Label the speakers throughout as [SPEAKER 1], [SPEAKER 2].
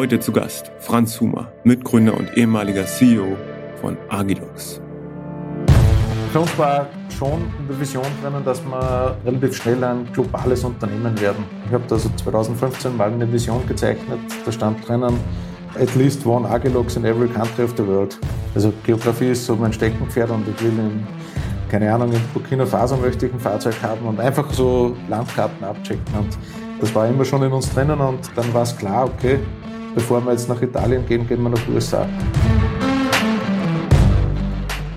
[SPEAKER 1] Heute zu Gast Franz Humer, Mitgründer und ehemaliger CEO von Agilox.
[SPEAKER 2] Für uns war schon in Vision drinnen, dass wir relativ schnell ein globales Unternehmen werden. Ich habe da so 2015 mal eine Vision gezeichnet, da stand drinnen, at least one Agilox in every country of the world. Also Geografie ist so mein Steckenpferd und ich will in, keine Ahnung, in Burkina Faso möchte ich ein Fahrzeug haben und einfach so Landkarten abchecken. Und das war immer schon in uns drinnen und dann war es klar, okay, bevor wir jetzt nach Italien gehen, gehen wir nach USA.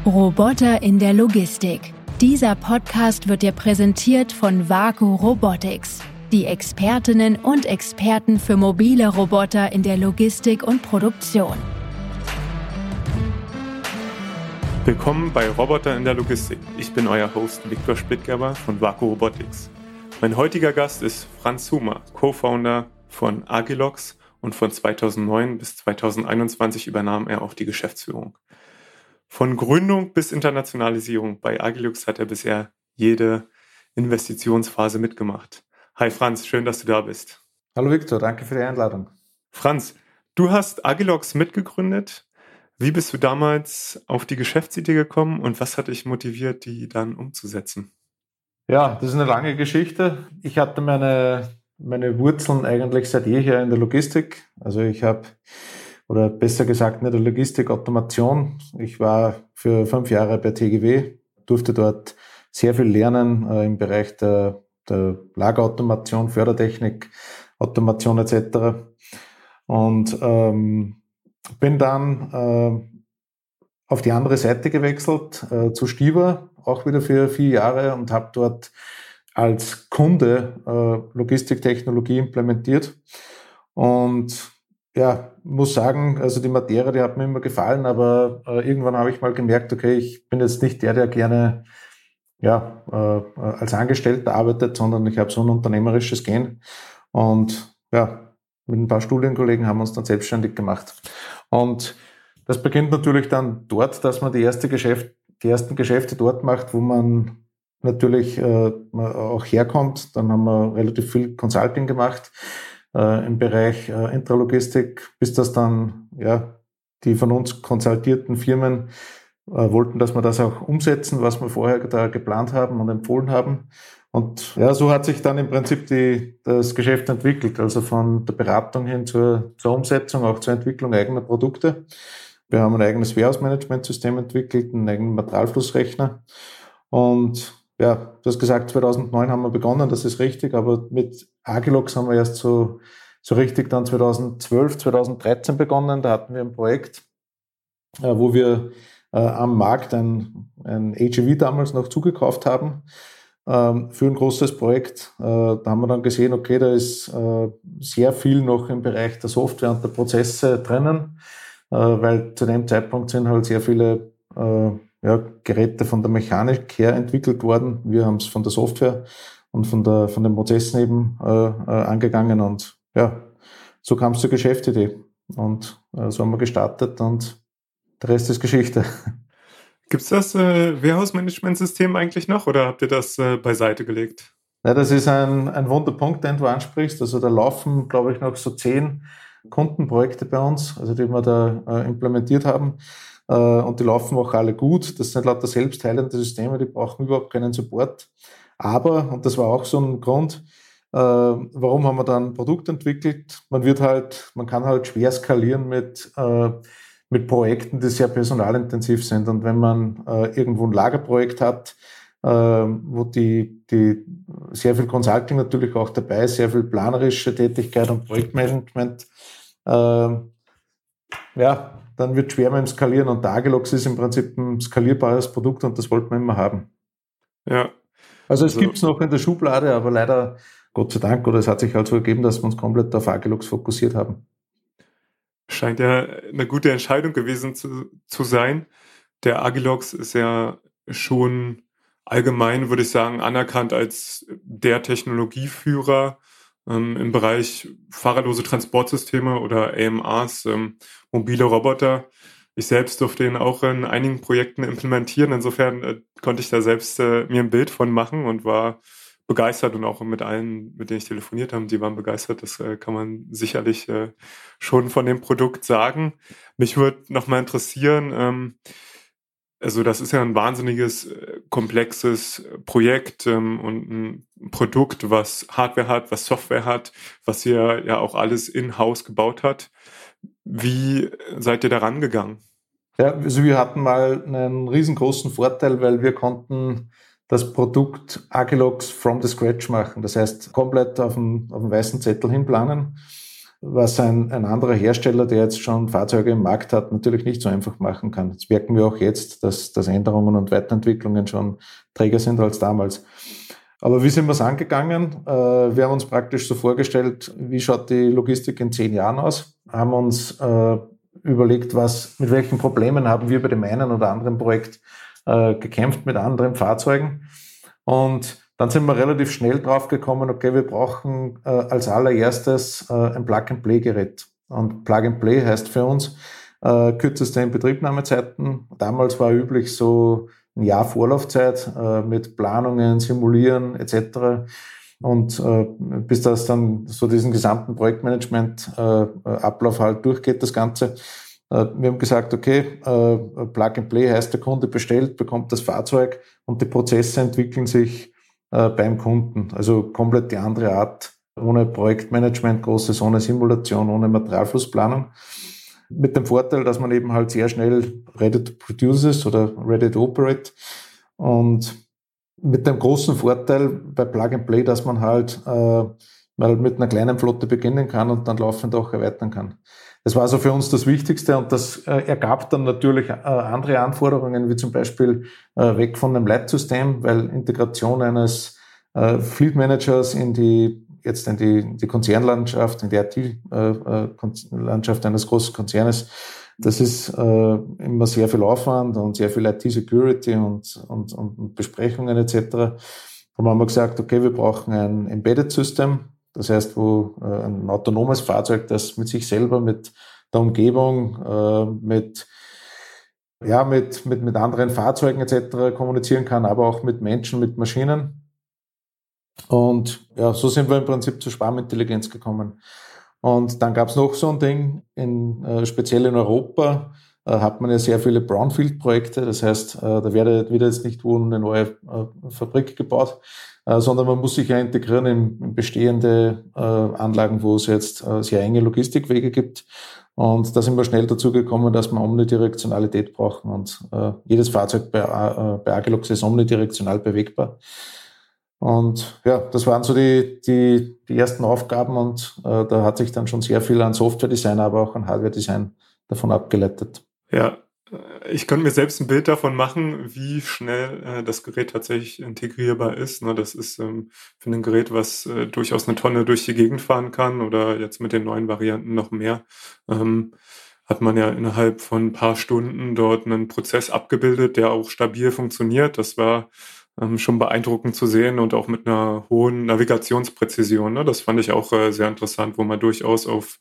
[SPEAKER 3] Roboter in der Logistik. Dieser Podcast wird dir präsentiert von Vaku Robotics, die Expertinnen und Experten für mobile Roboter in der Logistik und Produktion.
[SPEAKER 1] Willkommen bei Roboter in der Logistik. Ich bin euer Host Viktor Splittgerber von Vaku Robotics. Mein heutiger Gast ist Franz Humer, Co-Founder von Agilox und von 2009 bis 2021 übernahm er auch die Geschäftsführung. Von Gründung bis Internationalisierung bei Agilux hat er bisher jede Investitionsphase mitgemacht. Hi Franz, schön, dass du da bist.
[SPEAKER 2] Hallo Viktor, danke für die Einladung.
[SPEAKER 1] Franz, du hast Agilox mitgegründet. Wie bist du damals auf die Geschäftsidee gekommen und was hat dich motiviert, die dann umzusetzen?
[SPEAKER 2] Ja, das ist eine lange Geschichte. Ich hatte meine meine Wurzeln eigentlich seit jeher in der Logistik. Also ich habe, oder besser gesagt in der Logistik Automation. Ich war für fünf Jahre bei TGW, durfte dort sehr viel lernen äh, im Bereich der, der Lagerautomation, Fördertechnik, Automation etc. Und ähm, bin dann äh, auf die andere Seite gewechselt, äh, zu Stiver, auch wieder für vier Jahre und habe dort als Kunde äh, Logistiktechnologie implementiert. Und ja, muss sagen, also die Materie, die hat mir immer gefallen, aber äh, irgendwann habe ich mal gemerkt, okay, ich bin jetzt nicht der, der gerne ja, äh, als Angestellter arbeitet, sondern ich habe so ein unternehmerisches Gen. Und ja, mit ein paar Studienkollegen haben wir uns dann selbstständig gemacht. Und das beginnt natürlich dann dort, dass man die erste Geschäft, die ersten Geschäfte dort macht, wo man natürlich äh, auch herkommt. Dann haben wir relativ viel Consulting gemacht äh, im Bereich äh, Intralogistik, bis das dann ja die von uns konsultierten Firmen äh, wollten, dass wir das auch umsetzen, was wir vorher da geplant haben und empfohlen haben. Und ja, so hat sich dann im Prinzip die, das Geschäft entwickelt, also von der Beratung hin zur, zur Umsetzung, auch zur Entwicklung eigener Produkte. Wir haben ein eigenes Warehouse-Management-System entwickelt, einen eigenen Materialflussrechner und ja, du hast gesagt, 2009 haben wir begonnen, das ist richtig, aber mit Agilox haben wir erst so, so richtig dann 2012, 2013 begonnen. Da hatten wir ein Projekt, äh, wo wir äh, am Markt ein, ein AGV damals noch zugekauft haben ähm, für ein großes Projekt. Äh, da haben wir dann gesehen, okay, da ist äh, sehr viel noch im Bereich der Software und der Prozesse drinnen, äh, weil zu dem Zeitpunkt sind halt sehr viele äh, ja, Geräte von der Mechanik her entwickelt worden. Wir haben es von der Software und von, der, von den Prozessen eben äh, äh, angegangen und ja, so kam es zur Geschäftsidee. Und äh, so haben wir gestartet und der Rest ist Geschichte.
[SPEAKER 1] Gibt es das äh, Warehouse-Management-System eigentlich noch oder habt ihr das äh, beiseite gelegt?
[SPEAKER 2] Ja, das ist ein, ein Wunderpunkt, den du ansprichst. Also da laufen, glaube ich, noch so zehn Kundenprojekte bei uns, also die wir da äh, implementiert haben. Äh, und die laufen auch alle gut. Das sind lauter selbstheilende Systeme, die brauchen überhaupt keinen Support. Aber, und das war auch so ein Grund, äh, warum haben wir dann ein Produkt entwickelt? Man wird halt, man kann halt schwer skalieren mit, äh, mit Projekten, die sehr personalintensiv sind. Und wenn man irgendwo ein Lagerprojekt hat, wo die, die sehr viel Consulting natürlich auch dabei ist, sehr viel planerische Tätigkeit und Projektmanagement, ja, dann wird schwer beim Skalieren und Tagelox ist im Prinzip ein skalierbares Produkt und das wollten wir immer haben.
[SPEAKER 1] Ja.
[SPEAKER 2] Also es also, gibt es noch in der Schublade, aber leider, Gott sei Dank, oder es hat sich halt so ergeben, dass wir uns komplett auf Agilox fokussiert haben.
[SPEAKER 1] Scheint ja eine gute Entscheidung gewesen zu, zu sein. Der Agilox ist ja schon allgemein, würde ich sagen, anerkannt als der Technologieführer ähm, im Bereich fahrerlose Transportsysteme oder AMRs, ähm, mobile Roboter. Ich selbst durfte ihn auch in einigen Projekten implementieren. Insofern äh, konnte ich da selbst äh, mir ein Bild von machen und war begeistert und auch mit allen, mit denen ich telefoniert habe, die waren begeistert. Das äh, kann man sicherlich äh, schon von dem Produkt sagen. Mich würde nochmal interessieren, ähm, also das ist ja ein wahnsinniges, äh, komplexes Projekt ähm, und ein Produkt, was Hardware hat, was Software hat, was ihr ja auch alles in-house gebaut hat. Wie seid ihr da rangegangen?
[SPEAKER 2] Ja, also wir hatten mal einen riesengroßen Vorteil, weil wir konnten das Produkt Agilox from the scratch machen. Das heißt, komplett auf dem, auf dem weißen Zettel hinplanen was ein, ein anderer Hersteller, der jetzt schon Fahrzeuge im Markt hat, natürlich nicht so einfach machen kann. Das merken wir auch jetzt, dass, dass Änderungen und Weiterentwicklungen schon träger sind als damals. Aber wie sind wir es angegangen? Äh, wir haben uns praktisch so vorgestellt, wie schaut die Logistik in zehn Jahren aus? Haben uns äh, überlegt, was, mit welchen Problemen haben wir bei dem einen oder anderen Projekt äh, gekämpft mit anderen Fahrzeugen. Und dann sind wir relativ schnell drauf gekommen, okay, wir brauchen als allererstes ein Plug-and-Play-Gerät. Und Plug-and-Play heißt für uns kürzeste Inbetriebnahmezeiten. Damals war üblich so ein Jahr Vorlaufzeit äh, mit Planungen, Simulieren etc. Und äh, bis das dann so diesen gesamten Projektmanagement-Ablauf äh, halt durchgeht, das Ganze. Äh, wir haben gesagt, okay, äh, Plug and Play heißt, der Kunde bestellt, bekommt das Fahrzeug und die Prozesse entwickeln sich äh, beim Kunden. Also komplett die andere Art, ohne Projektmanagement, großes, ohne Simulation, ohne Materialflussplanung. Mit dem Vorteil, dass man eben halt sehr schnell ready to produce ist oder ready to operate. Und mit dem großen Vorteil bei Plug and Play, dass man halt äh, mal mit einer kleinen Flotte beginnen kann und dann laufend auch erweitern kann. Das war also für uns das Wichtigste und das äh, ergab dann natürlich äh, andere Anforderungen, wie zum Beispiel äh, weg von einem Leitsystem, weil Integration eines äh, Fleet Managers in die jetzt in die, die Konzernlandschaft, in die IT-Landschaft eines großen Konzernes, das ist äh, immer sehr viel Aufwand und sehr viel IT-Security und, und, und Besprechungen etc. Da haben wir gesagt, okay, wir brauchen ein Embedded-System, das heißt, wo äh, ein autonomes Fahrzeug, das mit sich selber, mit der Umgebung, äh, mit ja, mit, mit, mit anderen Fahrzeugen etc. kommunizieren kann, aber auch mit Menschen, mit Maschinen. Und ja, so sind wir im Prinzip zur Schwarmintelligenz gekommen. Und dann gab es noch so ein Ding, in, äh, speziell in Europa äh, hat man ja sehr viele Brownfield-Projekte. Das heißt, äh, da wird, wird jetzt nicht wo eine neue äh, Fabrik gebaut, äh, sondern man muss sich ja integrieren in, in bestehende äh, Anlagen, wo es jetzt sehr enge Logistikwege gibt. Und da sind wir schnell dazu gekommen, dass wir Omnidirektionalität brauchen. Und äh, jedes Fahrzeug bei, äh, bei Agilox ist omnidirektional bewegbar. Und ja, das waren so die, die, die ersten Aufgaben und äh, da hat sich dann schon sehr viel an Software-Design, aber auch an Hardware-Design davon abgeleitet.
[SPEAKER 1] Ja, ich könnte mir selbst ein Bild davon machen, wie schnell äh, das Gerät tatsächlich integrierbar ist. Ne, das ist ähm, für ein Gerät, was äh, durchaus eine Tonne durch die Gegend fahren kann oder jetzt mit den neuen Varianten noch mehr, ähm, hat man ja innerhalb von ein paar Stunden dort einen Prozess abgebildet, der auch stabil funktioniert. Das war ähm, schon beeindruckend zu sehen und auch mit einer hohen Navigationspräzision. Ne? Das fand ich auch äh, sehr interessant, wo man durchaus auf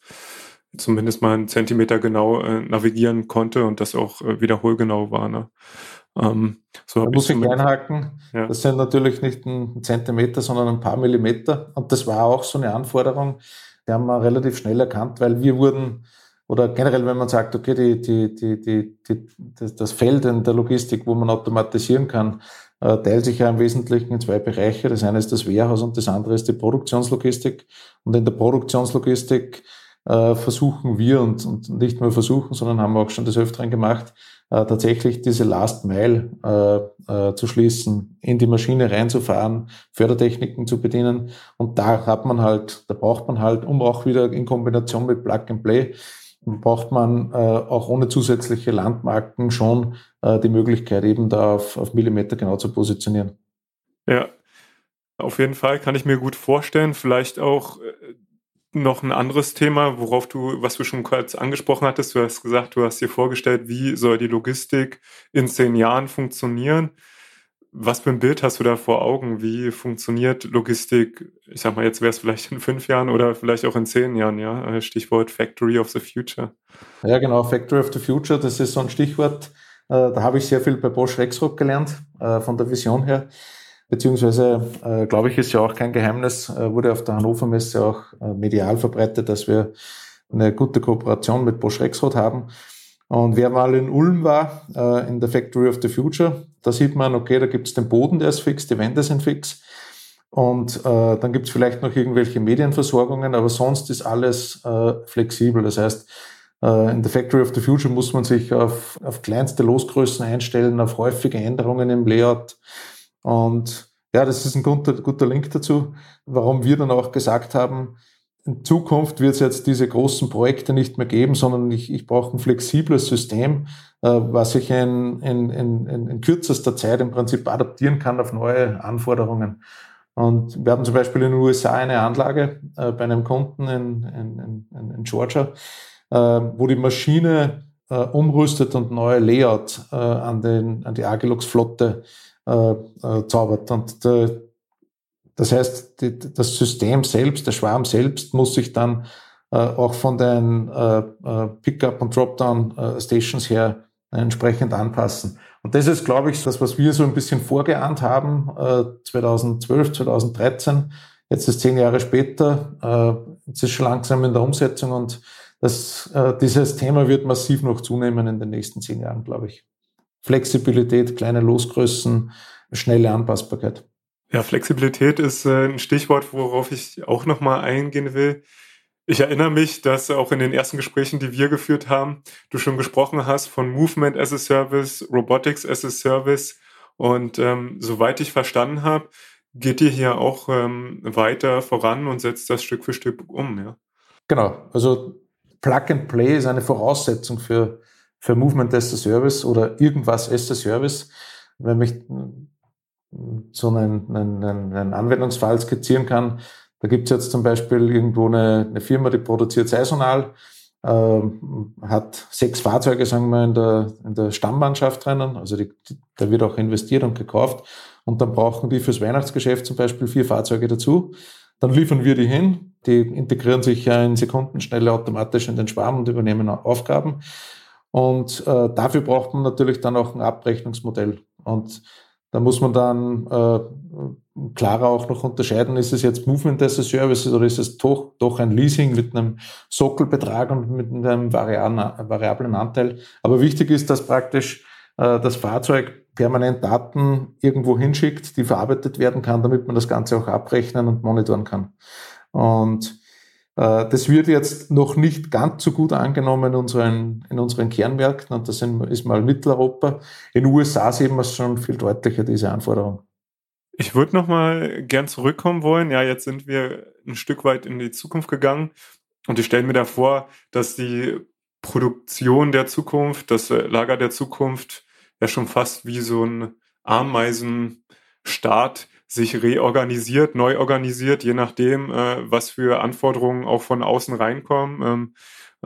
[SPEAKER 1] zumindest mal einen Zentimeter genau äh, navigieren konnte und das auch äh, wiederholgenau war. Ne?
[SPEAKER 2] Ähm, so da muss ich einhaken. Ja. Das sind natürlich nicht ein Zentimeter, sondern ein paar Millimeter. Und das war auch so eine Anforderung. Die haben wir relativ schnell erkannt, weil wir wurden, oder generell, wenn man sagt, okay, die, die, die, das Feld in der Logistik, wo man automatisieren kann, teilt sich ja im Wesentlichen in zwei Bereiche. Das eine ist das Warehouse und das andere ist die Produktionslogistik. Und in der Produktionslogistik äh, versuchen wir und, und nicht nur versuchen, sondern haben wir auch schon des Öfteren gemacht, äh, tatsächlich diese Last Mile äh, äh, zu schließen, in die Maschine reinzufahren, Fördertechniken zu bedienen. Und da hat man halt, da braucht man halt, um auch wieder in Kombination mit Plug and Play, braucht man äh, auch ohne zusätzliche Landmarken schon äh, die Möglichkeit, eben da auf, auf Millimeter genau zu positionieren.
[SPEAKER 1] Ja, auf jeden Fall kann ich mir gut vorstellen. Vielleicht auch äh, noch ein anderes Thema, worauf du, was du schon kurz angesprochen hattest. Du hast gesagt, du hast dir vorgestellt, wie soll die Logistik in zehn Jahren funktionieren. Was für ein Bild hast du da vor Augen? Wie funktioniert Logistik? Ich sag mal, jetzt wäre es vielleicht in fünf Jahren oder vielleicht auch in zehn Jahren, ja? Stichwort Factory of the Future.
[SPEAKER 2] Ja, genau, Factory of the Future, das ist so ein Stichwort. Äh, da habe ich sehr viel bei Bosch Rexrock gelernt, äh, von der Vision her. beziehungsweise, äh, glaube ich, ist ja auch kein Geheimnis, wurde auf der Hannover Messe auch medial verbreitet, dass wir eine gute Kooperation mit Bosch Rexroth haben. Und wer mal in Ulm war, äh, in der Factory of the Future, da sieht man, okay, da gibt es den Boden, der ist fix, die Wände sind fix. Und äh, dann gibt es vielleicht noch irgendwelche Medienversorgungen, aber sonst ist alles äh, flexibel. Das heißt, äh, in der Factory of the Future muss man sich auf, auf kleinste Losgrößen einstellen, auf häufige Änderungen im Layout. Und ja, das ist ein guter, guter Link dazu, warum wir dann auch gesagt haben, in Zukunft wird es jetzt diese großen Projekte nicht mehr geben, sondern ich, ich brauche ein flexibles System, äh, was ich in, in, in, in kürzester Zeit im Prinzip adaptieren kann auf neue Anforderungen. Und wir haben zum Beispiel in den USA eine Anlage äh, bei einem Kunden in, in, in, in Georgia, äh, wo die Maschine äh, umrüstet und neue Layout äh, an, den, an die Agilux-Flotte äh, äh, zaubert. Und das heißt, die, das System selbst, der Schwarm selbst muss sich dann äh, auch von den äh, äh Pickup- und Dropdown-Stations her entsprechend anpassen. Und das ist, glaube ich, das, was wir so ein bisschen vorgeahnt haben, äh, 2012, 2013. Jetzt ist zehn Jahre später, äh, jetzt ist schon langsam in der Umsetzung und das, äh, dieses Thema wird massiv noch zunehmen in den nächsten zehn Jahren, glaube ich. Flexibilität, kleine Losgrößen, schnelle Anpassbarkeit.
[SPEAKER 1] Ja, Flexibilität ist äh, ein Stichwort, worauf ich auch nochmal eingehen will. Ich erinnere mich, dass auch in den ersten Gesprächen, die wir geführt haben, du schon gesprochen hast von Movement as a Service, Robotics as a Service. Und ähm, soweit ich verstanden habe, geht ihr hier auch ähm, weiter voran und setzt das Stück für Stück um, ja?
[SPEAKER 2] Genau. Also Plug and Play ist eine Voraussetzung für für Movement as a Service oder irgendwas as a Service. Wenn ich so einen, einen, einen Anwendungsfall skizzieren kann, da gibt es jetzt zum Beispiel irgendwo eine, eine Firma, die produziert saisonal, äh, hat sechs Fahrzeuge, sagen wir, in der, in der Stammmannschaft drinnen, also die, da wird auch investiert und gekauft und dann brauchen die fürs Weihnachtsgeschäft zum Beispiel vier Fahrzeuge dazu. Dann liefern wir die hin, die integrieren sich ja in Sekundenschnelle automatisch in den Schwarm und übernehmen Aufgaben. Und äh, dafür braucht man natürlich dann auch ein Abrechnungsmodell. Und da muss man dann äh, klarer auch noch unterscheiden, ist es jetzt Movement as a Service oder ist es doch, doch ein Leasing mit einem Sockelbetrag und mit einem variablen Anteil. Aber wichtig ist, dass praktisch äh, das Fahrzeug permanent Daten irgendwo hinschickt, die verarbeitet werden kann, damit man das Ganze auch abrechnen und monitoren kann. Und das wird jetzt noch nicht ganz so gut angenommen in unseren, in unseren Kernmärkten und das ist mal Mitteleuropa. In den USA sehen wir es schon viel deutlicher, diese Anforderung.
[SPEAKER 1] Ich würde noch mal gern zurückkommen wollen. Ja, jetzt sind wir ein Stück weit in die Zukunft gegangen und ich stelle mir da vor, dass die Produktion der Zukunft, das Lager der Zukunft ja schon fast wie so ein Ameisenstaat sich reorganisiert, neu organisiert, je nachdem, äh, was für Anforderungen auch von außen reinkommen. Ähm,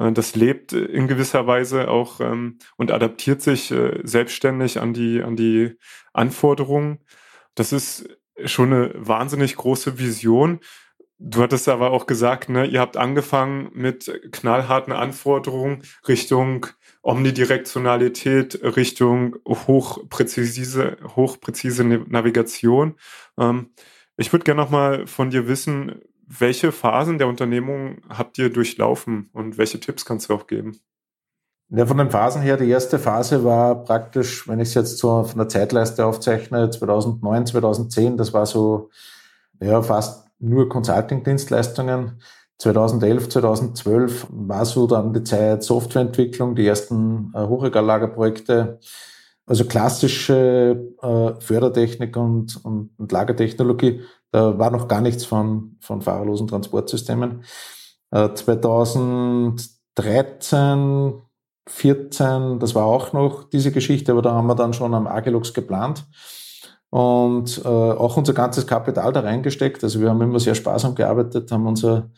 [SPEAKER 1] äh, das lebt in gewisser Weise auch ähm, und adaptiert sich äh, selbstständig an die, an die Anforderungen. Das ist schon eine wahnsinnig große Vision. Du hattest aber auch gesagt, ne, ihr habt angefangen mit knallharten Anforderungen Richtung Omnidirektionalität Richtung hochpräzise, hochpräzise Navigation. Ähm, ich würde gerne noch mal von dir wissen, welche Phasen der Unternehmung habt ihr durchlaufen und welche Tipps kannst du auch geben?
[SPEAKER 2] Ja, von den Phasen her, die erste Phase war praktisch, wenn ich es jetzt so von der Zeitleiste aufzeichne, 2009, 2010, das war so ja, fast nur Consulting-Dienstleistungen. 2011, 2012 war so dann die Zeit Softwareentwicklung, die ersten äh, Hochregallagerprojekte, also klassische äh, Fördertechnik und, und, und, Lagertechnologie. Da war noch gar nichts von, von fahrerlosen Transportsystemen. Äh, 2013, 14, das war auch noch diese Geschichte, aber da haben wir dann schon am Agilux geplant und äh, auch unser ganzes Kapital da reingesteckt. Also wir haben immer sehr sparsam gearbeitet, haben unser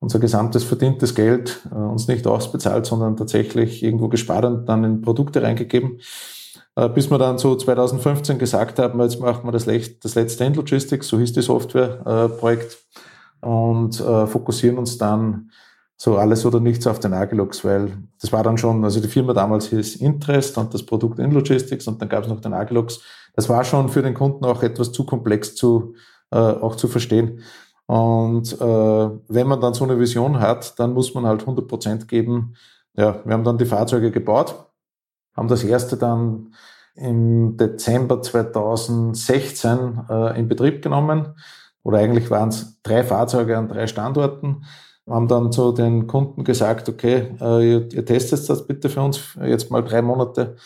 [SPEAKER 2] unser gesamtes verdientes Geld äh, uns nicht ausbezahlt, sondern tatsächlich irgendwo gespart und dann in Produkte reingegeben. Äh, bis wir dann so 2015 gesagt haben, jetzt machen wir das, das letzte End Logistics, so hieß die Softwareprojekt, äh, und äh, fokussieren uns dann so alles oder nichts auf den Agilux, weil das war dann schon, also die Firma damals hieß Interest und das Produkt In Logistics und dann gab es noch den Agilux. das war schon für den Kunden auch etwas zu komplex zu, äh, auch zu verstehen. Und äh, wenn man dann so eine Vision hat, dann muss man halt 100 Prozent geben. Ja, wir haben dann die Fahrzeuge gebaut, haben das erste dann im Dezember 2016 äh, in Betrieb genommen. Oder eigentlich waren es drei Fahrzeuge an drei Standorten. Haben dann zu den Kunden gesagt, okay, äh, ihr, ihr testet das bitte für uns jetzt mal drei Monate.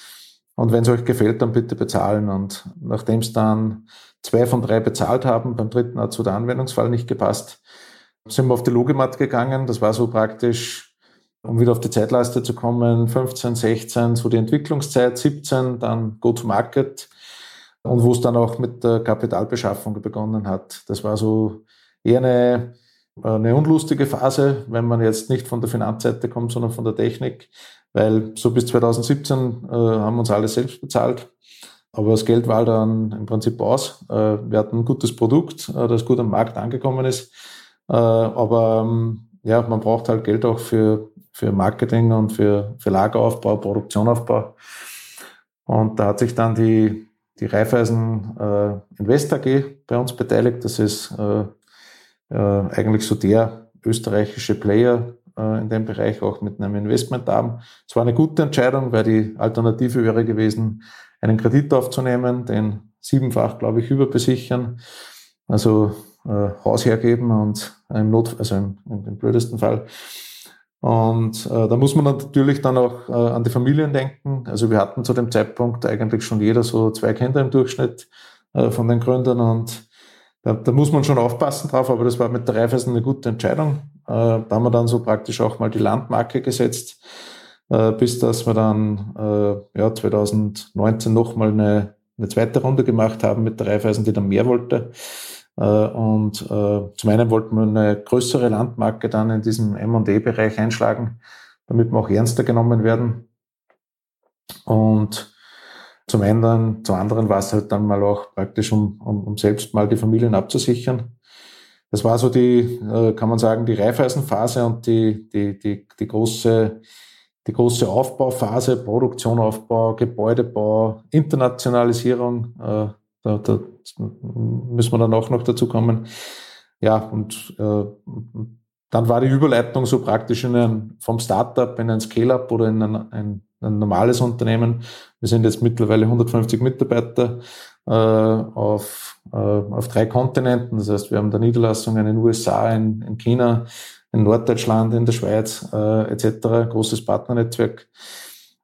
[SPEAKER 2] Und wenn es euch gefällt, dann bitte bezahlen. Und nachdem es dann zwei von drei bezahlt haben, beim dritten hat so der Anwendungsfall nicht gepasst, sind wir auf die Logimat gegangen. Das war so praktisch um wieder auf die Zeitleiste zu kommen, 15, 16, so die Entwicklungszeit, 17, dann Go-to-Market und wo es dann auch mit der Kapitalbeschaffung begonnen hat. Das war so eher eine, eine unlustige Phase, wenn man jetzt nicht von der Finanzseite kommt, sondern von der Technik, weil so bis 2017 äh, haben wir uns alles selbst bezahlt. Aber das Geld war dann im Prinzip aus. Äh, wir hatten ein gutes Produkt, äh, das gut am Markt angekommen ist. Äh, aber ähm, ja, man braucht halt Geld auch für für Marketing und für, für Lageraufbau, Produktionaufbau. Und da hat sich dann die, die Raiffeisen äh, Invest AG bei uns beteiligt. Das ist äh, äh, eigentlich so der österreichische Player in dem Bereich, auch mit einem Investmentarm. Es war eine gute Entscheidung, weil die Alternative wäre gewesen, einen Kredit aufzunehmen, den siebenfach, glaube ich, überbesichern, also äh, Haus hergeben und im Not, also im, im blödesten Fall und äh, da muss man natürlich dann auch äh, an die Familien denken. Also wir hatten zu dem Zeitpunkt eigentlich schon jeder so zwei Kinder im Durchschnitt äh, von den Gründern und da, da muss man schon aufpassen drauf, aber das war mit der Raiffeisen eine gute Entscheidung. Äh, da haben wir dann so praktisch auch mal die Landmarke gesetzt, äh, bis dass wir dann äh, ja, 2019 nochmal eine, eine zweite Runde gemacht haben mit der Raiffeisen, die dann mehr wollte. Und zum einen wollten wir eine größere Landmarke dann in diesem M&E-Bereich einschlagen, damit wir auch ernster genommen werden. Und zum anderen, zum anderen war es halt dann mal auch praktisch, um, um, um selbst mal die Familien abzusichern. Das war so die, äh, kann man sagen, die Reifeisenphase und die, die, die, die große, die große Aufbauphase, Produktion, Aufbau, Gebäudebau, Internationalisierung, da, da müssen wir dann auch noch dazu kommen. Ja, und äh, dann war die Überleitung so praktisch in ein, vom Startup in ein Scale-up oder in ein, ein, ein, normales Unternehmen. Wir sind jetzt mittlerweile 150 Mitarbeiter äh, auf, äh, auf drei Kontinenten. Das heißt, wir haben da Niederlassungen in den USA, in, in China, in Norddeutschland, in der Schweiz äh, etc. Großes Partnernetzwerk.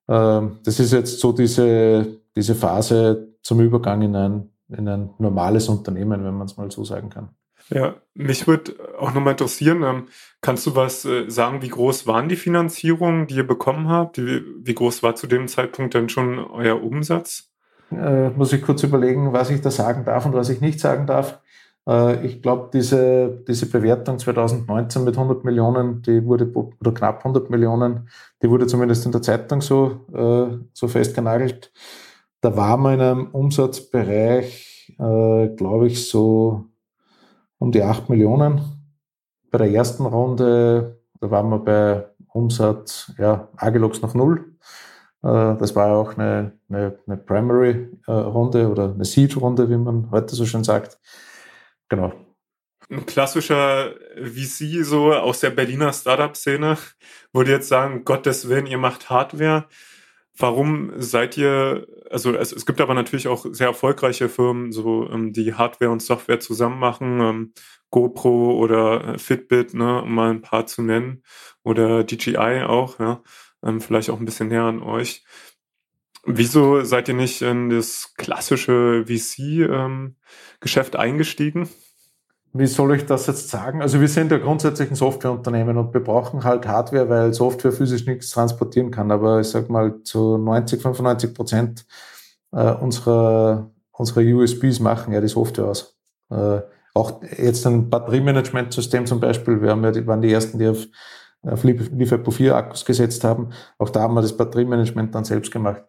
[SPEAKER 2] Äh, das ist jetzt so diese, diese Phase zum Übergang in ein, in ein normales Unternehmen, wenn man es mal so sagen kann.
[SPEAKER 1] Ja, mich würde auch nochmal interessieren, ähm, kannst du was äh, sagen, wie groß waren die Finanzierungen, die ihr bekommen habt? Wie, wie groß war zu dem Zeitpunkt denn schon euer Umsatz?
[SPEAKER 2] Äh, muss ich kurz überlegen, was ich da sagen darf und was ich nicht sagen darf. Äh, ich glaube, diese, diese Bewertung 2019 mit 100 Millionen, die wurde, oder knapp 100 Millionen, die wurde zumindest in der Zeitung so, äh, so festgenagelt. Da waren wir in einem Umsatzbereich, äh, glaube ich, so um die 8 Millionen. Bei der ersten Runde, da waren wir bei Umsatz, ja, Agilux noch null. Äh, das war auch eine, eine, eine Primary-Runde oder eine Seed-Runde, wie man heute so schön sagt. Genau.
[SPEAKER 1] Ein klassischer VC so aus der Berliner Startup-Szene würde jetzt sagen, Gottes Willen, ihr macht Hardware. Warum seid ihr, also es, es gibt aber natürlich auch sehr erfolgreiche Firmen, so ähm, die Hardware und Software zusammen machen, ähm, GoPro oder äh, Fitbit, ne, um mal ein paar zu nennen, oder DJI auch, ja, ähm, vielleicht auch ein bisschen näher an euch. Wieso seid ihr nicht in das klassische VC-Geschäft ähm, eingestiegen?
[SPEAKER 2] wie soll ich das jetzt sagen? Also wir sind ja grundsätzlich ein Softwareunternehmen und wir brauchen halt Hardware, weil Software physisch nichts transportieren kann. Aber ich sag mal, zu 90, 95 Prozent äh, unserer, unserer USBs machen ja die Software aus. Äh, auch jetzt ein Batteriemanagementsystem zum Beispiel. Wir haben ja die, waren die ersten, die auf, auf LiFePO 4 Akkus gesetzt haben. Auch da haben wir das Batteriemanagement dann selbst gemacht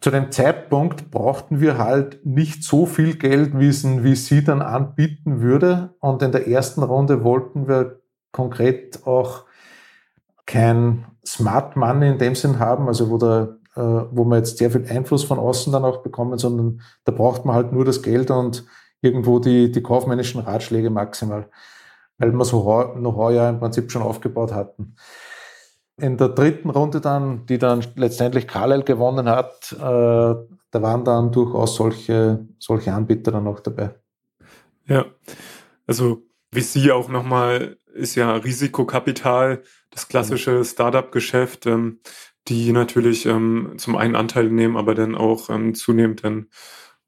[SPEAKER 2] zu dem Zeitpunkt brauchten wir halt nicht so viel Geld, wie es ein VC dann anbieten würde. Und in der ersten Runde wollten wir konkret auch kein Smart Money in dem Sinn haben, also wo der äh, wo man jetzt sehr viel Einfluss von außen dann auch bekommen, sondern da braucht man halt nur das Geld und irgendwo die, die kaufmännischen Ratschläge maximal, weil wir so Know-how ja im Prinzip schon aufgebaut hatten. In der dritten Runde dann, die dann letztendlich Carlyle gewonnen hat, äh, da waren dann durchaus solche, solche Anbieter dann auch dabei.
[SPEAKER 1] Ja, also wie Sie auch nochmal ist ja Risikokapital, das klassische Startup-Geschäft, ähm, die natürlich ähm, zum einen Anteil nehmen, aber dann auch ähm, zunehmend dann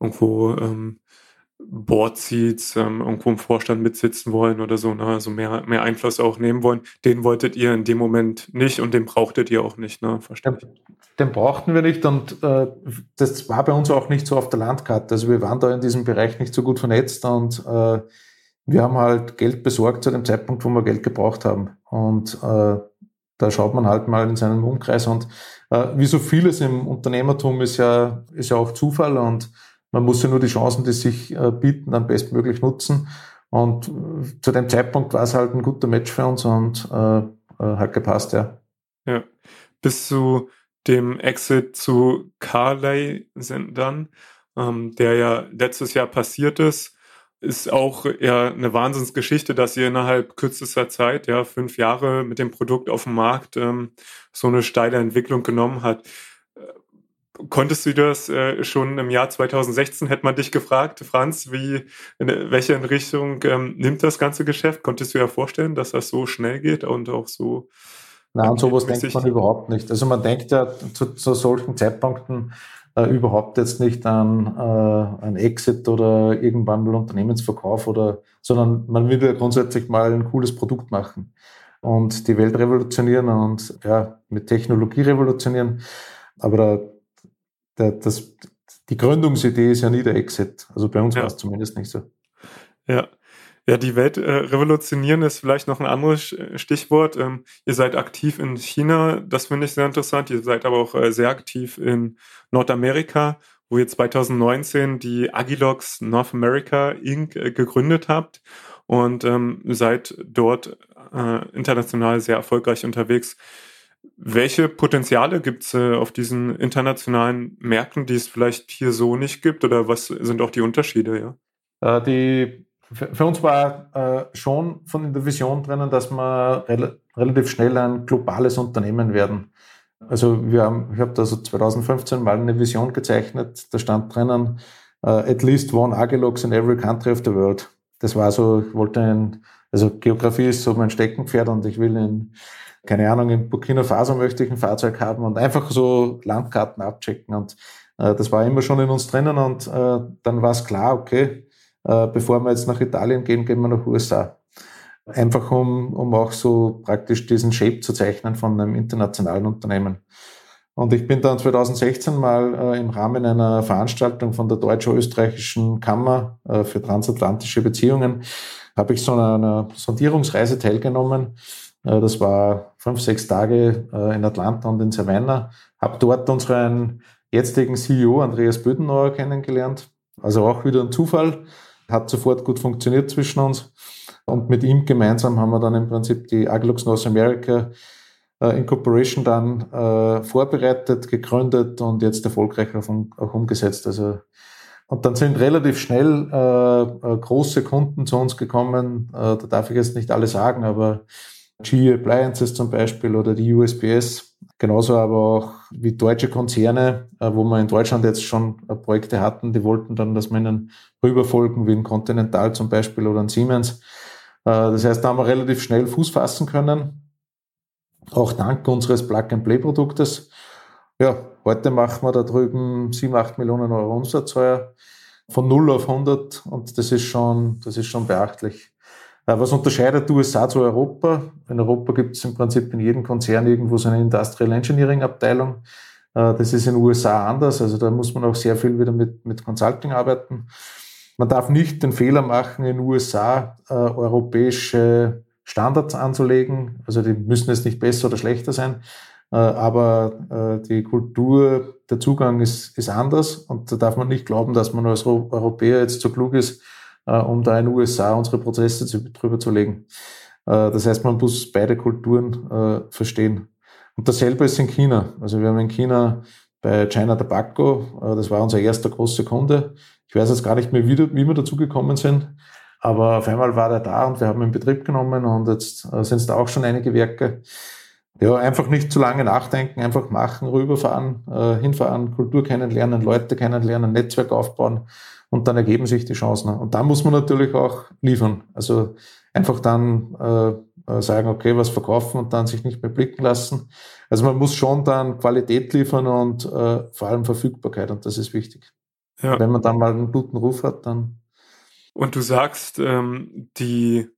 [SPEAKER 1] irgendwo ähm, Board-Seats ähm, irgendwo im Vorstand mitsitzen wollen oder so, ne? also mehr, mehr Einfluss auch nehmen wollen. Den wolltet ihr in dem Moment nicht und den brauchtet ihr auch nicht, ne?
[SPEAKER 2] Verstehe. Den, den brauchten wir nicht und äh, das war bei uns auch nicht so auf der Landkarte. Also wir waren da in diesem Bereich nicht so gut vernetzt und äh, wir haben halt Geld besorgt zu dem Zeitpunkt, wo wir Geld gebraucht haben. Und äh, da schaut man halt mal in seinen Umkreis und äh, wie so vieles im Unternehmertum ist ja, ist ja auch Zufall und man muss ja nur die Chancen, die sich äh, bieten, dann bestmöglich nutzen. Und äh, zu dem Zeitpunkt war es halt ein guter Match für uns und äh, äh, hat gepasst, ja.
[SPEAKER 1] Ja. Bis zu dem Exit zu Carley sind dann, ähm, der ja letztes Jahr passiert ist, ist auch ja eine Wahnsinnsgeschichte, dass ihr innerhalb kürzester Zeit, ja, fünf Jahre mit dem Produkt auf dem Markt ähm, so eine steile Entwicklung genommen hat. Konntest du das äh, schon im Jahr 2016, hätte man dich gefragt, Franz, wie, in welche Richtung ähm, nimmt das ganze Geschäft? Konntest du ja vorstellen, dass das so schnell geht und auch so?
[SPEAKER 2] Nein, sowas denkt man überhaupt nicht. Also man denkt ja zu, zu solchen Zeitpunkten äh, überhaupt jetzt nicht an äh, ein Exit oder irgendwann mal Unternehmensverkauf oder, sondern man will ja grundsätzlich mal ein cooles Produkt machen und die Welt revolutionieren und ja, mit Technologie revolutionieren. Aber da der, das, die Gründungsidee ist ja nie der Exit. Also bei uns ja. war es zumindest nicht so.
[SPEAKER 1] Ja. Ja, die Welt äh, revolutionieren ist vielleicht noch ein anderes Stichwort. Ähm, ihr seid aktiv in China, das finde ich sehr interessant. Ihr seid aber auch äh, sehr aktiv in Nordamerika, wo ihr 2019 die Agilox North America Inc. Äh, gegründet habt und ähm, seid dort äh, international sehr erfolgreich unterwegs. Welche Potenziale gibt es äh, auf diesen internationalen Märkten, die es vielleicht hier so nicht gibt? Oder was sind auch die Unterschiede?
[SPEAKER 2] Ja? Äh, die, für uns war äh, schon von der Vision drinnen, dass wir rel relativ schnell ein globales Unternehmen werden. Also wir haben, ich habe da so 2015 mal eine Vision gezeichnet, da stand drinnen, uh, at least one Agilox in every country of the world. Das war so, ich wollte ein, also Geografie ist so mein Steckenpferd und ich will in keine Ahnung, in Burkina Faso möchte ich ein Fahrzeug haben und einfach so Landkarten abchecken. Und äh, das war immer schon in uns drinnen und äh, dann war es klar, okay, äh, bevor wir jetzt nach Italien gehen, gehen wir nach USA. Einfach um, um auch so praktisch diesen Shape zu zeichnen von einem internationalen Unternehmen. Und ich bin dann 2016 mal äh, im Rahmen einer Veranstaltung von der deutsch-österreichischen Kammer äh, für transatlantische Beziehungen, habe ich so einer, Sondierungsreise teilgenommen das war fünf, sechs Tage äh, in Atlanta und in Savannah. Habe dort unseren jetzigen CEO Andreas Bödenauer kennengelernt. Also auch wieder ein Zufall. Hat sofort gut funktioniert zwischen uns. Und mit ihm gemeinsam haben wir dann im Prinzip die Aglux North America äh, Incorporation dann äh, vorbereitet, gegründet und jetzt erfolgreich auch, auch umgesetzt. Also und dann sind relativ schnell äh, große Kunden zu uns gekommen. Äh, da darf ich jetzt nicht alle sagen, aber GE Appliances zum Beispiel oder die USPS. Genauso aber auch wie deutsche Konzerne, äh, wo wir in Deutschland jetzt schon äh, Projekte hatten, die wollten dann, dass wir ihnen rüberfolgen, wie ein Continental zum Beispiel oder ein Siemens. Äh, das heißt, da haben wir relativ schnell Fuß fassen können. Auch dank unseres Plug-and-Play-Produktes. Ja, heute machen wir da drüben 7, 8 Millionen Euro Umsatz von 0 auf 100 und das ist schon, das ist schon beachtlich. Äh, was unterscheidet USA zu Europa? In Europa gibt es im Prinzip in jedem Konzern irgendwo so eine Industrial Engineering Abteilung. Äh, das ist in den USA anders. Also da muss man auch sehr viel wieder mit, mit Consulting arbeiten. Man darf nicht den Fehler machen, in den USA äh, europäische Standards anzulegen. Also die müssen jetzt nicht besser oder schlechter sein. Aber die Kultur, der Zugang ist, ist anders. Und da darf man nicht glauben, dass man als Europäer jetzt so klug ist, um da in den USA unsere Prozesse zu, drüber zu legen. Äh, das heißt, man muss beide Kulturen äh, verstehen. Und dasselbe ist in China. Also wir haben in China bei China Tobacco. Äh, das war unser erster großer Kunde. Ich weiß jetzt gar nicht mehr, wie, wie wir dazu gekommen sind. Aber auf einmal war er da und wir haben ihn in Betrieb genommen und jetzt äh, sind es da auch schon einige Werke. Ja, einfach nicht zu lange nachdenken, einfach machen, rüberfahren, äh, hinfahren, Kultur kennenlernen, Leute kennenlernen, Netzwerk aufbauen und dann ergeben sich die Chancen. Und da muss man natürlich auch liefern. Also einfach dann äh, äh, sagen, okay, was verkaufen und dann sich nicht mehr blicken lassen. Also man muss schon dann Qualität liefern und äh, vor allem Verfügbarkeit und das ist wichtig. Ja. Wenn man dann mal einen guten Ruf hat, dann.
[SPEAKER 1] Und du sagst, ähm, die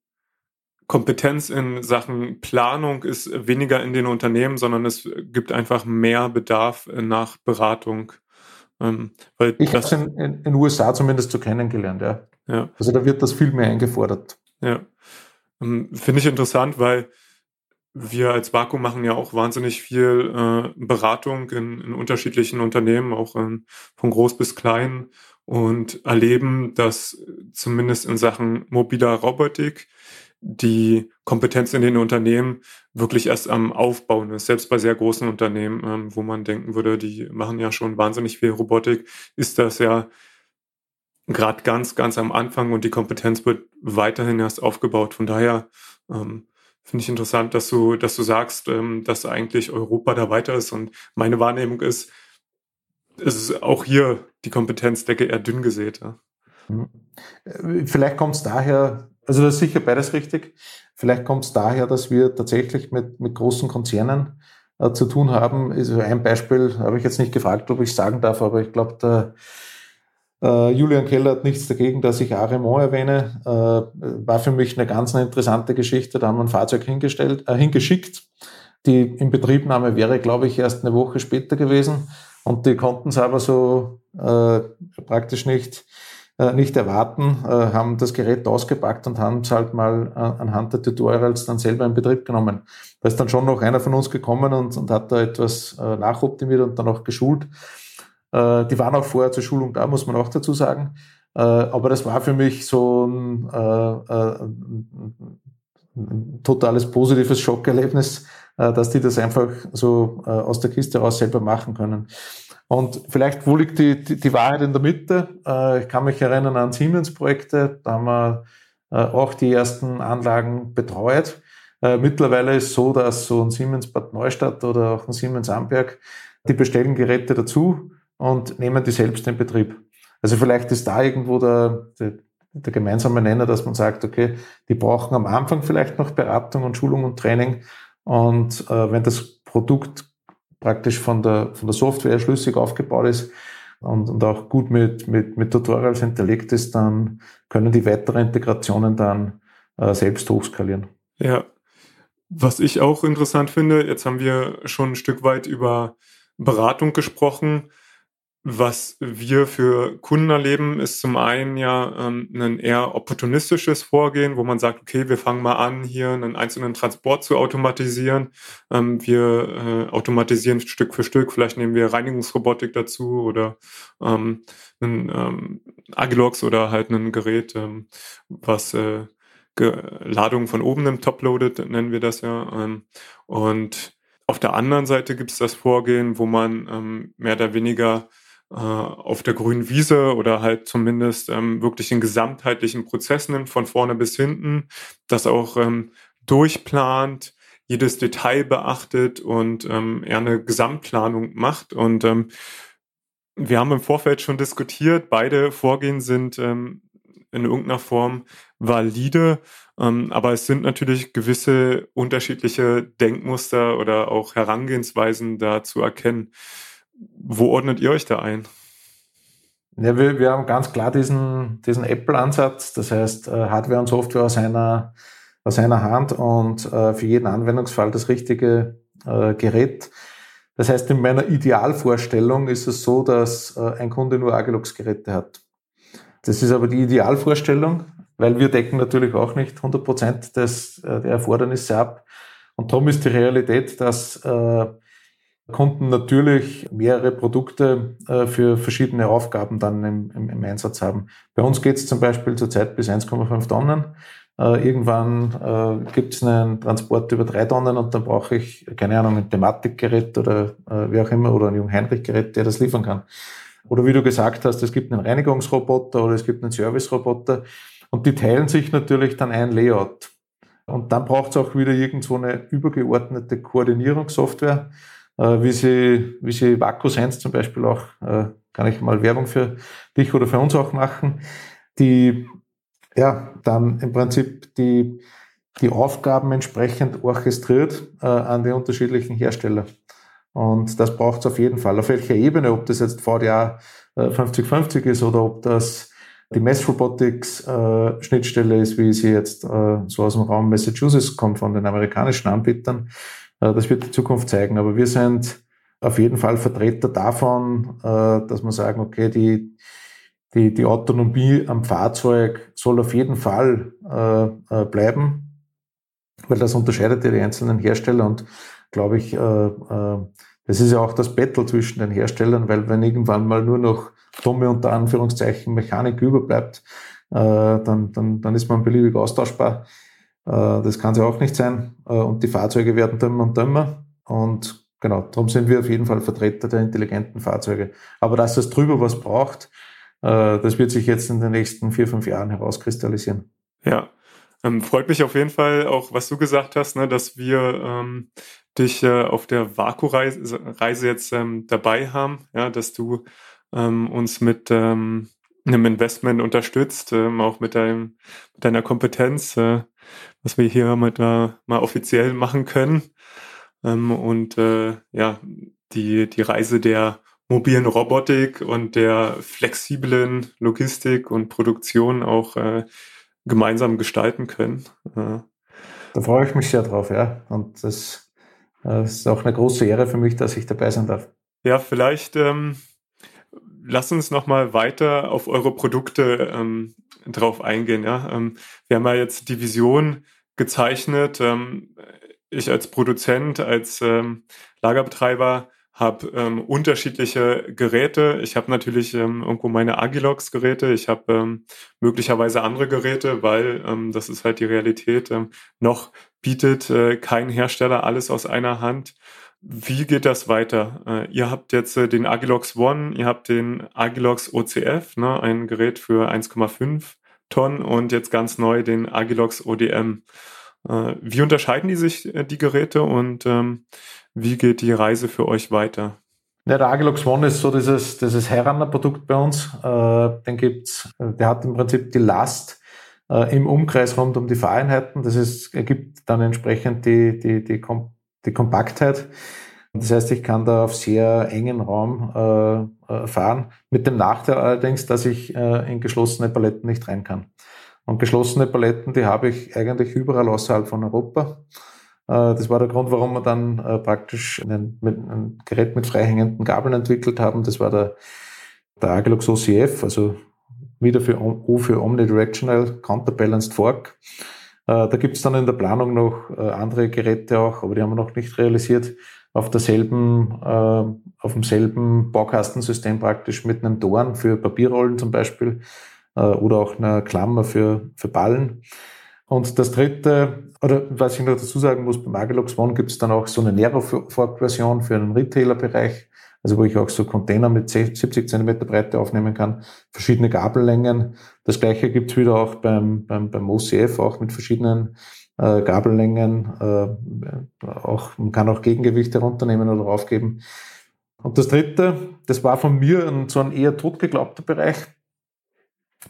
[SPEAKER 1] Kompetenz in Sachen Planung ist weniger in den Unternehmen, sondern es gibt einfach mehr Bedarf nach Beratung.
[SPEAKER 2] Ähm, ich habe es in, in, den USA zumindest so kennengelernt, ja. ja. Also da wird das viel mehr eingefordert.
[SPEAKER 1] Ja. Ähm, finde ich interessant, weil wir als Vakuum machen ja auch wahnsinnig viel äh, Beratung in, in, unterschiedlichen Unternehmen, auch in, von groß bis klein und erleben, dass zumindest in Sachen mobiler Robotik die Kompetenz in den Unternehmen wirklich erst am Aufbauen ist. Selbst bei sehr großen Unternehmen, ähm, wo man denken würde, die machen ja schon wahnsinnig viel Robotik, ist das ja gerade ganz, ganz am Anfang und die Kompetenz wird weiterhin erst aufgebaut. Von daher ähm, finde ich interessant, dass du, dass du sagst, ähm, dass eigentlich Europa da weiter ist. Und meine Wahrnehmung ist, es ist auch hier die Kompetenzdecke eher dünn gesät. Ja.
[SPEAKER 2] Mhm. Vielleicht kommt es daher, also das ist sicher beides richtig. Vielleicht kommt es daher, dass wir tatsächlich mit, mit großen Konzernen äh, zu tun haben. Also ein Beispiel habe ich jetzt nicht gefragt, ob ich sagen darf, aber ich glaube, der äh, Julian Keller hat nichts dagegen, dass ich Aremont erwähne. Äh, war für mich eine ganz eine interessante Geschichte. Da haben wir ein Fahrzeug hingestellt, äh, hingeschickt. Die Inbetriebnahme wäre, glaube ich, erst eine Woche später gewesen. Und die konnten es aber so äh, praktisch nicht, nicht erwarten, äh, haben das Gerät ausgepackt und haben es halt mal äh, anhand der Tutorials dann selber in Betrieb genommen. Da ist dann schon noch einer von uns gekommen und, und hat da etwas äh, nachoptimiert und dann auch geschult. Äh, die waren auch vorher zur Schulung da, muss man auch dazu sagen. Äh, aber das war für mich so ein, äh, ein, ein totales positives Schockerlebnis, dass die das einfach so aus der Kiste raus selber machen können. Und vielleicht, wo liegt die, die, die Wahrheit in der Mitte? ich kann mich erinnern an Siemens-Projekte, da haben wir auch die ersten Anlagen betreut. mittlerweile ist so, dass so ein Siemens Bad Neustadt oder auch ein Siemens Amberg, die bestellen Geräte dazu und nehmen die selbst in Betrieb. Also vielleicht ist da irgendwo der, der, der gemeinsame Nenner, dass man sagt, okay, die brauchen am Anfang vielleicht noch Beratung und Schulung und Training. Und äh, wenn das Produkt praktisch von der, von der Software schlüssig aufgebaut ist und, und auch gut mit, mit, mit Tutorials hinterlegt ist, dann können die weiteren Integrationen dann äh, selbst hochskalieren.
[SPEAKER 1] Ja. Was ich auch interessant finde, jetzt haben wir schon ein Stück weit über Beratung gesprochen. Was wir für Kunden erleben, ist zum einen ja ähm, ein eher opportunistisches Vorgehen, wo man sagt, okay, wir fangen mal an, hier einen einzelnen Transport zu automatisieren. Ähm, wir äh, automatisieren Stück für Stück, vielleicht nehmen wir Reinigungsrobotik dazu oder ähm, einen ähm, Agilox oder halt ein Gerät, ähm, was äh, Ladung von oben im Top-Loaded, nennen wir das ja. Ähm, und auf der anderen Seite gibt es das Vorgehen, wo man ähm, mehr oder weniger auf der grünen Wiese oder halt zumindest ähm, wirklich den gesamtheitlichen Prozess nimmt, von vorne bis hinten, das auch ähm, durchplant, jedes Detail beachtet und ähm, eher eine Gesamtplanung macht. Und ähm, wir haben im Vorfeld schon diskutiert, beide Vorgehen sind ähm, in irgendeiner Form valide, ähm, aber es sind natürlich gewisse unterschiedliche Denkmuster oder auch Herangehensweisen da zu erkennen. Wo ordnet ihr euch da ein?
[SPEAKER 2] Ja, wir, wir haben ganz klar diesen, diesen Apple-Ansatz, das heißt äh, Hardware und Software aus einer, aus einer Hand und äh, für jeden Anwendungsfall das richtige äh, Gerät. Das heißt, in meiner Idealvorstellung ist es so, dass äh, ein Kunde nur Agilux-Geräte hat. Das ist aber die Idealvorstellung, weil wir decken natürlich auch nicht 100 Prozent des, äh, der Erfordernisse ab. Und darum ist die Realität, dass äh, Kunden natürlich mehrere Produkte äh, für verschiedene Aufgaben dann im, im, im Einsatz haben. Bei uns geht es zum Beispiel zurzeit bis 1,5 Tonnen. Äh, irgendwann äh, gibt es einen Transport über drei Tonnen und dann brauche ich, keine Ahnung, ein Thematikgerät oder wie auch immer oder ein Jung-Heinrich-Gerät, der das liefern kann. Oder wie du gesagt hast, es gibt einen Reinigungsroboter oder es gibt einen Serviceroboter und die teilen sich natürlich dann ein Layout. Und dann braucht es auch wieder irgendwo eine übergeordnete Koordinierungssoftware, wie sie, wie sie Vaku Sense zum Beispiel auch, äh, kann ich mal Werbung für dich oder für uns auch machen, die ja dann im Prinzip die, die Aufgaben entsprechend orchestriert äh, an die unterschiedlichen Hersteller. Und das braucht es auf jeden Fall. Auf welcher Ebene, ob das jetzt VDA 5050 ist oder ob das die Robotics äh, ist, wie sie jetzt äh, so aus dem Raum Massachusetts kommt von den amerikanischen Anbietern. Äh, das wird die Zukunft zeigen. Aber wir sind auf jeden Fall Vertreter davon, äh, dass man sagen, okay, die, die, die Autonomie am Fahrzeug soll auf jeden Fall äh, bleiben, weil das unterscheidet ja die einzelnen Hersteller und glaube ich, das ist ja auch das Battle zwischen den Herstellern, weil wenn irgendwann mal nur noch dumme unter Anführungszeichen Mechanik überbleibt, dann, dann, dann ist man beliebig austauschbar. Äh, das kann es ja auch nicht sein. Äh, und die Fahrzeuge werden dümmer und dümmer. Und genau, darum sind wir auf jeden Fall Vertreter der intelligenten Fahrzeuge. Aber dass es drüber was braucht, äh, das wird sich jetzt in den nächsten vier, fünf Jahren herauskristallisieren.
[SPEAKER 1] Ja, ähm, freut mich auf jeden Fall auch, was du gesagt hast, ne, dass wir ähm, dich äh, auf der Vaku-Reise Reise jetzt ähm, dabei haben, ja, dass du ähm, uns mit ähm, einem Investment unterstützt, ähm, auch mit, deinem, mit deiner Kompetenz, äh, was wir hier mit, äh, mal offiziell machen können. Ähm, und äh, ja, die, die Reise der mobilen Robotik und der flexiblen Logistik und Produktion auch äh, gemeinsam gestalten können.
[SPEAKER 2] Äh. Da freue ich mich sehr drauf, ja. Und das, das äh, ist auch eine große Ehre für mich, dass ich dabei sein darf.
[SPEAKER 1] Ja, vielleicht ähm, lass uns noch mal weiter auf eure Produkte ähm, drauf eingehen. Ja? Ähm, wir haben ja jetzt die Vision gezeichnet. Ähm, ich als Produzent, als ähm, Lagerbetreiber habe ähm, unterschiedliche Geräte. Ich habe natürlich ähm, irgendwo meine Agilox-Geräte. Ich habe ähm, möglicherweise andere Geräte, weil ähm, das ist halt die Realität. Ähm, noch bietet äh, kein Hersteller alles aus einer Hand. Wie geht das weiter? Äh, ihr habt jetzt äh, den Agilox One, ihr habt den Agilox OCF, ne, ein Gerät für 1,5 Tonnen und jetzt ganz neu den Agilox ODM. Äh, wie unterscheiden die sich, die Geräte und ähm, wie geht die Reise für euch weiter?
[SPEAKER 2] Ja, der Agilox One ist so dieses, dieses Heranner-Produkt bei uns. Den gibt's, der hat im Prinzip die Last im Umkreis rund um die Fahreinheiten. Das ist, ergibt dann entsprechend die, die, die, Kom die Kompaktheit. Das heißt, ich kann da auf sehr engen Raum äh, äh, fahren. Mit dem Nachteil allerdings, dass ich äh, in geschlossene Paletten nicht rein kann. Und geschlossene Paletten, die habe ich eigentlich überall außerhalb von Europa. Äh, das war der Grund, warum wir dann äh, praktisch ein, ein Gerät mit freihängenden Gabeln entwickelt haben. Das war der, der Agilux OCF, also wieder für O für Omnidirectional Counterbalanced Fork. Äh, da gibt es dann in der Planung noch andere Geräte auch, aber die haben wir noch nicht realisiert. Auf derselben, auf demselben Baukastensystem praktisch mit einem Dorn für Papierrollen zum Beispiel oder auch einer Klammer für, für Ballen. Und das dritte, oder was ich noch dazu sagen muss, beim Agilox One gibt es dann auch so eine Nero-Fork-Version für den Retailer-Bereich, also wo ich auch so Container mit 70 Zentimeter Breite aufnehmen kann, verschiedene Gabellängen. Das gleiche gibt's wieder auch beim, beim, beim OCF, auch mit verschiedenen äh, Gabellängen. Äh, auch, man kann auch Gegengewichte runternehmen oder raufgeben. Und das dritte, das war von mir ein, so ein eher totgeglaubter Bereich.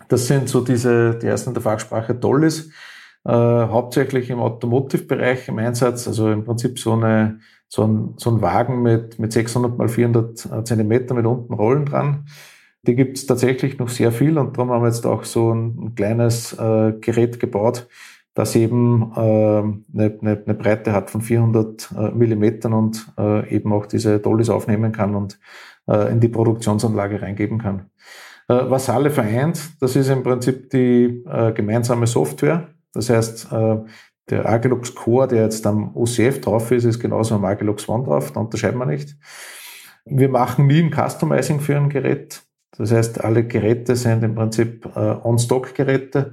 [SPEAKER 2] Das sind so diese, die ersten in der Fachsprache Dollis äh, hauptsächlich im Automotive-Bereich im Einsatz, also im Prinzip so, eine, so, ein, so ein Wagen mit, mit 600 mal 400 äh, Zentimeter mit unten Rollen dran. Die gibt es tatsächlich noch sehr viel und darum haben wir jetzt auch so ein, ein kleines äh, Gerät gebaut, das eben äh, eine, eine, eine Breite hat von 400 äh, Millimetern und äh, eben auch diese Dollies aufnehmen kann und äh, in die Produktionsanlage reingeben kann. Äh, was alle vereint, das ist im Prinzip die gemeinsame Software, das heißt, der Agilux Core, der jetzt am OCF drauf ist, ist genauso am Agilux One drauf, da unterscheiden wir nicht. Wir machen nie ein Customizing für ein Gerät. Das heißt, alle Geräte sind im Prinzip äh, On-Stock-Geräte.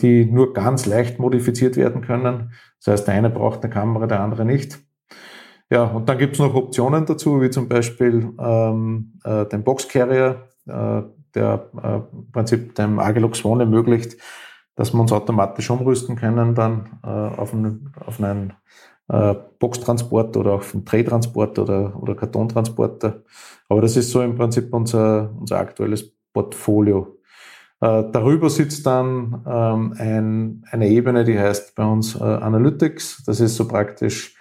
[SPEAKER 2] die nur ganz leicht modifiziert werden können. Das heißt, der eine braucht eine Kamera, der andere nicht. Ja, und dann gibt es noch Optionen dazu, wie zum Beispiel ähm, äh, den Boxcarrier, äh, der äh, im Prinzip dem Agilux One ermöglicht, dass wir uns automatisch umrüsten können dann äh, auf, einen, auf einen äh, Boxtransport oder auf einen Drehtransport oder, oder Kartontransporter. Aber das ist so im Prinzip unser, unser aktuelles Portfolio. Äh, darüber sitzt dann ähm, ein, eine Ebene, die heißt bei uns äh, Analytics. Das ist so praktisch,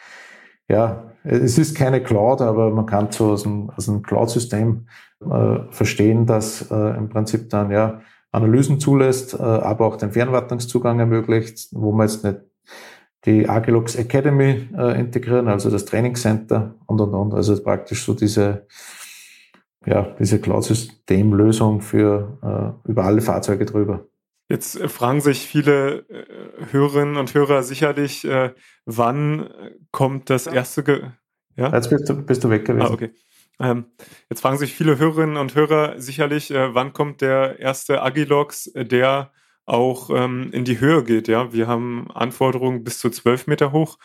[SPEAKER 2] ja, es ist keine Cloud, aber man kann so aus einem, aus einem Cloud-System äh, verstehen, das äh, im Prinzip dann ja Analysen zulässt, äh, aber auch den Fernwartungszugang ermöglicht, wo man jetzt nicht die Agilux Academy äh, integrieren, also das Trainingscenter und und und. Also praktisch so diese ja, diese Cloud-Systemlösung für äh, über alle Fahrzeuge drüber.
[SPEAKER 1] Jetzt äh, fragen sich viele äh, Hörerinnen und Hörer sicherlich, äh, wann kommt das erste... Ge
[SPEAKER 2] ja? Jetzt bist du, bist du weg gewesen. Ah, okay.
[SPEAKER 1] Ähm, jetzt fragen sich viele Hörerinnen und Hörer sicherlich, äh, wann kommt der erste Agilox, äh, der auch ähm, in die Höhe geht. Ja, wir haben Anforderungen bis zu 12 Meter hoch.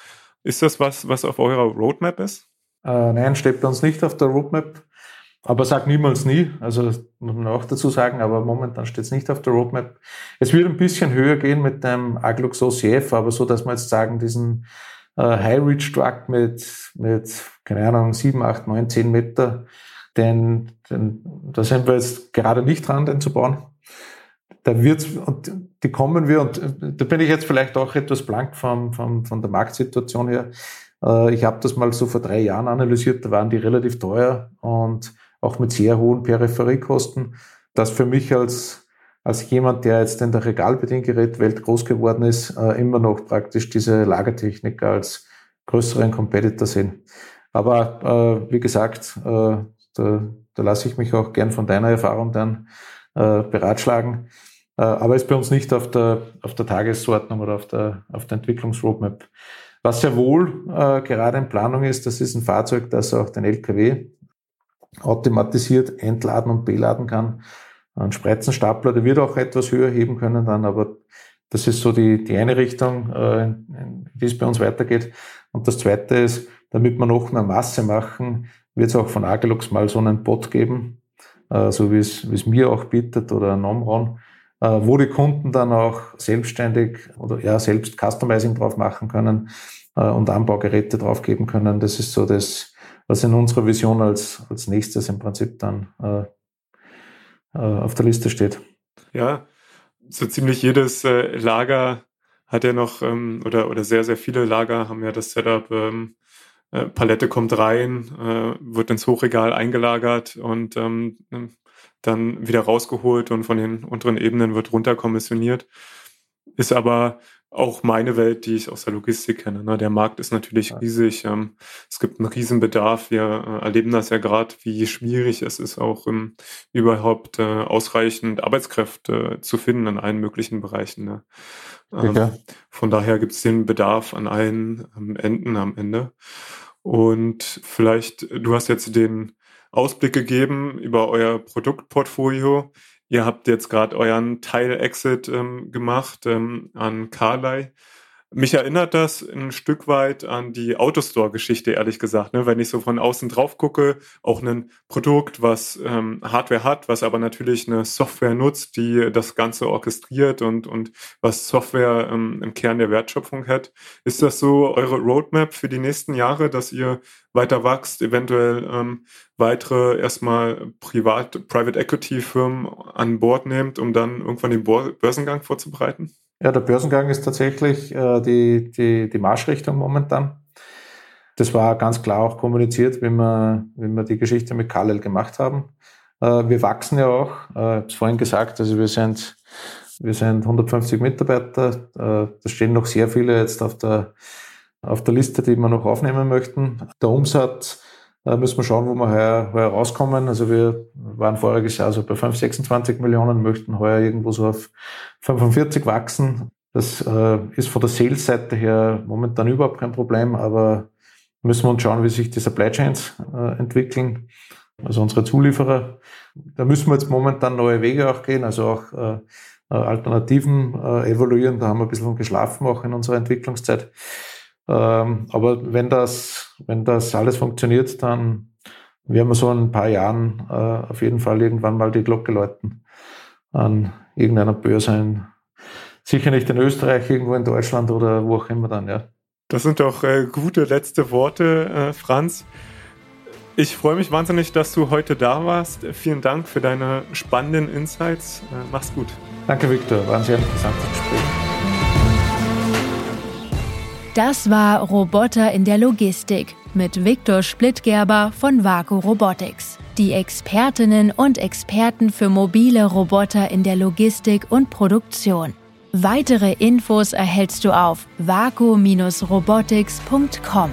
[SPEAKER 1] Ist das was, was auf eurer Roadmap ist?
[SPEAKER 2] Äh, nein, steht uns nicht auf der Roadmap. Aber sag niemals nie, also muss man auch dazu sagen, aber momentan steht es nicht auf der Roadmap. Es wird ein bisschen höher gehen mit dem Aglux OCF, aber so, dass wir jetzt sagen, diesen High-Reach-Truck mit, mit, keine Ahnung, sieben, acht, neun, zehn Meter, denn, denn da sind wir jetzt gerade nicht dran, den zu bauen. Da wird's, und die kommen wir, und da bin ich jetzt vielleicht auch etwas blank von, von, von der Marktsituation her. Äh, ich habe das mal so vor drei Jahren analysiert, da waren die relativ teuer und auch mit sehr hohen Peripheriekosten, das für mich als, als jemand, der jetzt in der Regalbediengerätwelt groß geworden ist, äh, immer noch praktisch diese Lagertechnik als größeren Competitor sehen. Aber äh, wie gesagt, äh, da, da lasse ich mich auch gern von deiner Erfahrung dann äh, beratschlagen. Äh, aber ist bei uns nicht auf der, auf der Tagesordnung oder auf der, auf der Entwicklungsroadmap. Was ja wohl äh, gerade in Planung ist, das ist ein Fahrzeug, das auch den LKW automatisiert entladen und beladen kann. Ein Spreizenstapler, der wird auch etwas höher heben können dann, aber das ist so die, die eine Richtung, äh, die es bei uns weitergeht. Und das zweite ist, damit wir noch mehr Masse machen, wird es auch von Agelux mal so einen Bot geben, äh, so wie es, wie es mir auch bietet oder Nomron, äh, wo die Kunden dann auch selbstständig oder ja selbst Customizing drauf machen können äh, und Anbaugeräte drauf geben können. Das ist so das, was in unserer Vision als, als nächstes im Prinzip dann äh, auf der Liste steht.
[SPEAKER 1] Ja, so ziemlich jedes äh, Lager hat ja noch, ähm, oder, oder sehr, sehr viele Lager haben ja das Setup, ähm, äh, Palette kommt rein, äh, wird ins Hochregal eingelagert und ähm, dann wieder rausgeholt und von den unteren Ebenen wird runterkommissioniert. Ist aber auch meine Welt, die ich aus der Logistik kenne. Ne? Der Markt ist natürlich riesig. Ähm, es gibt einen Riesenbedarf. Wir äh, erleben das ja gerade, wie schwierig es ist, auch ähm, überhaupt äh, ausreichend Arbeitskräfte zu finden in allen möglichen Bereichen. Ne? Ähm, von daher gibt es den Bedarf an allen ähm, Enden am Ende. Und vielleicht, du hast jetzt den Ausblick gegeben über euer Produktportfolio. Ihr habt jetzt gerade euren Teil-Exit ähm, gemacht ähm, an Carly. Mich erinnert das ein Stück weit an die Autostore-Geschichte, ehrlich gesagt. Ne? Wenn ich so von außen drauf gucke, auch ein Produkt, was ähm, Hardware hat, was aber natürlich eine Software nutzt, die das Ganze orchestriert und, und was Software ähm, im Kern der Wertschöpfung hat. Ist das so eure Roadmap für die nächsten Jahre, dass ihr weiter wächst, eventuell ähm, weitere erstmal Privat, Private Equity Firmen an Bord nehmt, um dann irgendwann den Börsengang vorzubereiten?
[SPEAKER 2] Ja, der Börsengang ist tatsächlich äh, die, die, die Marschrichtung momentan. Das war ganz klar auch kommuniziert, wenn wir, wenn wir die Geschichte mit Kalel gemacht haben. Äh, wir wachsen ja auch, äh, ich habe es vorhin gesagt, also wir sind, wir sind 150 Mitarbeiter. Äh, da stehen noch sehr viele jetzt auf der, auf der Liste, die wir noch aufnehmen möchten. Der Umsatz da müssen wir schauen, wo wir heuer, heuer rauskommen. Also wir waren voriges Jahr so bei 5, 26 Millionen, möchten heuer irgendwo so auf 45 wachsen. Das äh, ist von der Sales-Seite her momentan überhaupt kein Problem, aber müssen wir uns schauen, wie sich die Supply Chains äh, entwickeln. Also unsere Zulieferer. Da müssen wir jetzt momentan neue Wege auch gehen, also auch äh, äh, Alternativen äh, evaluieren. Da haben wir ein bisschen geschlafen auch in unserer Entwicklungszeit. Ähm, aber wenn das, wenn das alles funktioniert, dann werden wir so in ein paar Jahren äh, auf jeden Fall irgendwann mal die Glocke läuten an irgendeiner Börse in, sicher nicht in Österreich, irgendwo in Deutschland oder wo auch immer dann, ja.
[SPEAKER 1] Das sind doch äh, gute letzte Worte, äh, Franz. Ich freue mich wahnsinnig, dass du heute da warst. Vielen Dank für deine spannenden Insights. Äh, mach's gut.
[SPEAKER 2] Danke, Victor. War ein sehr interessantes Gespräch.
[SPEAKER 3] Das war Roboter in der Logistik mit Viktor Splittgerber von Vaku Robotics. Die Expertinnen und Experten für mobile Roboter in der Logistik und Produktion. Weitere Infos erhältst du auf vaku-robotics.com.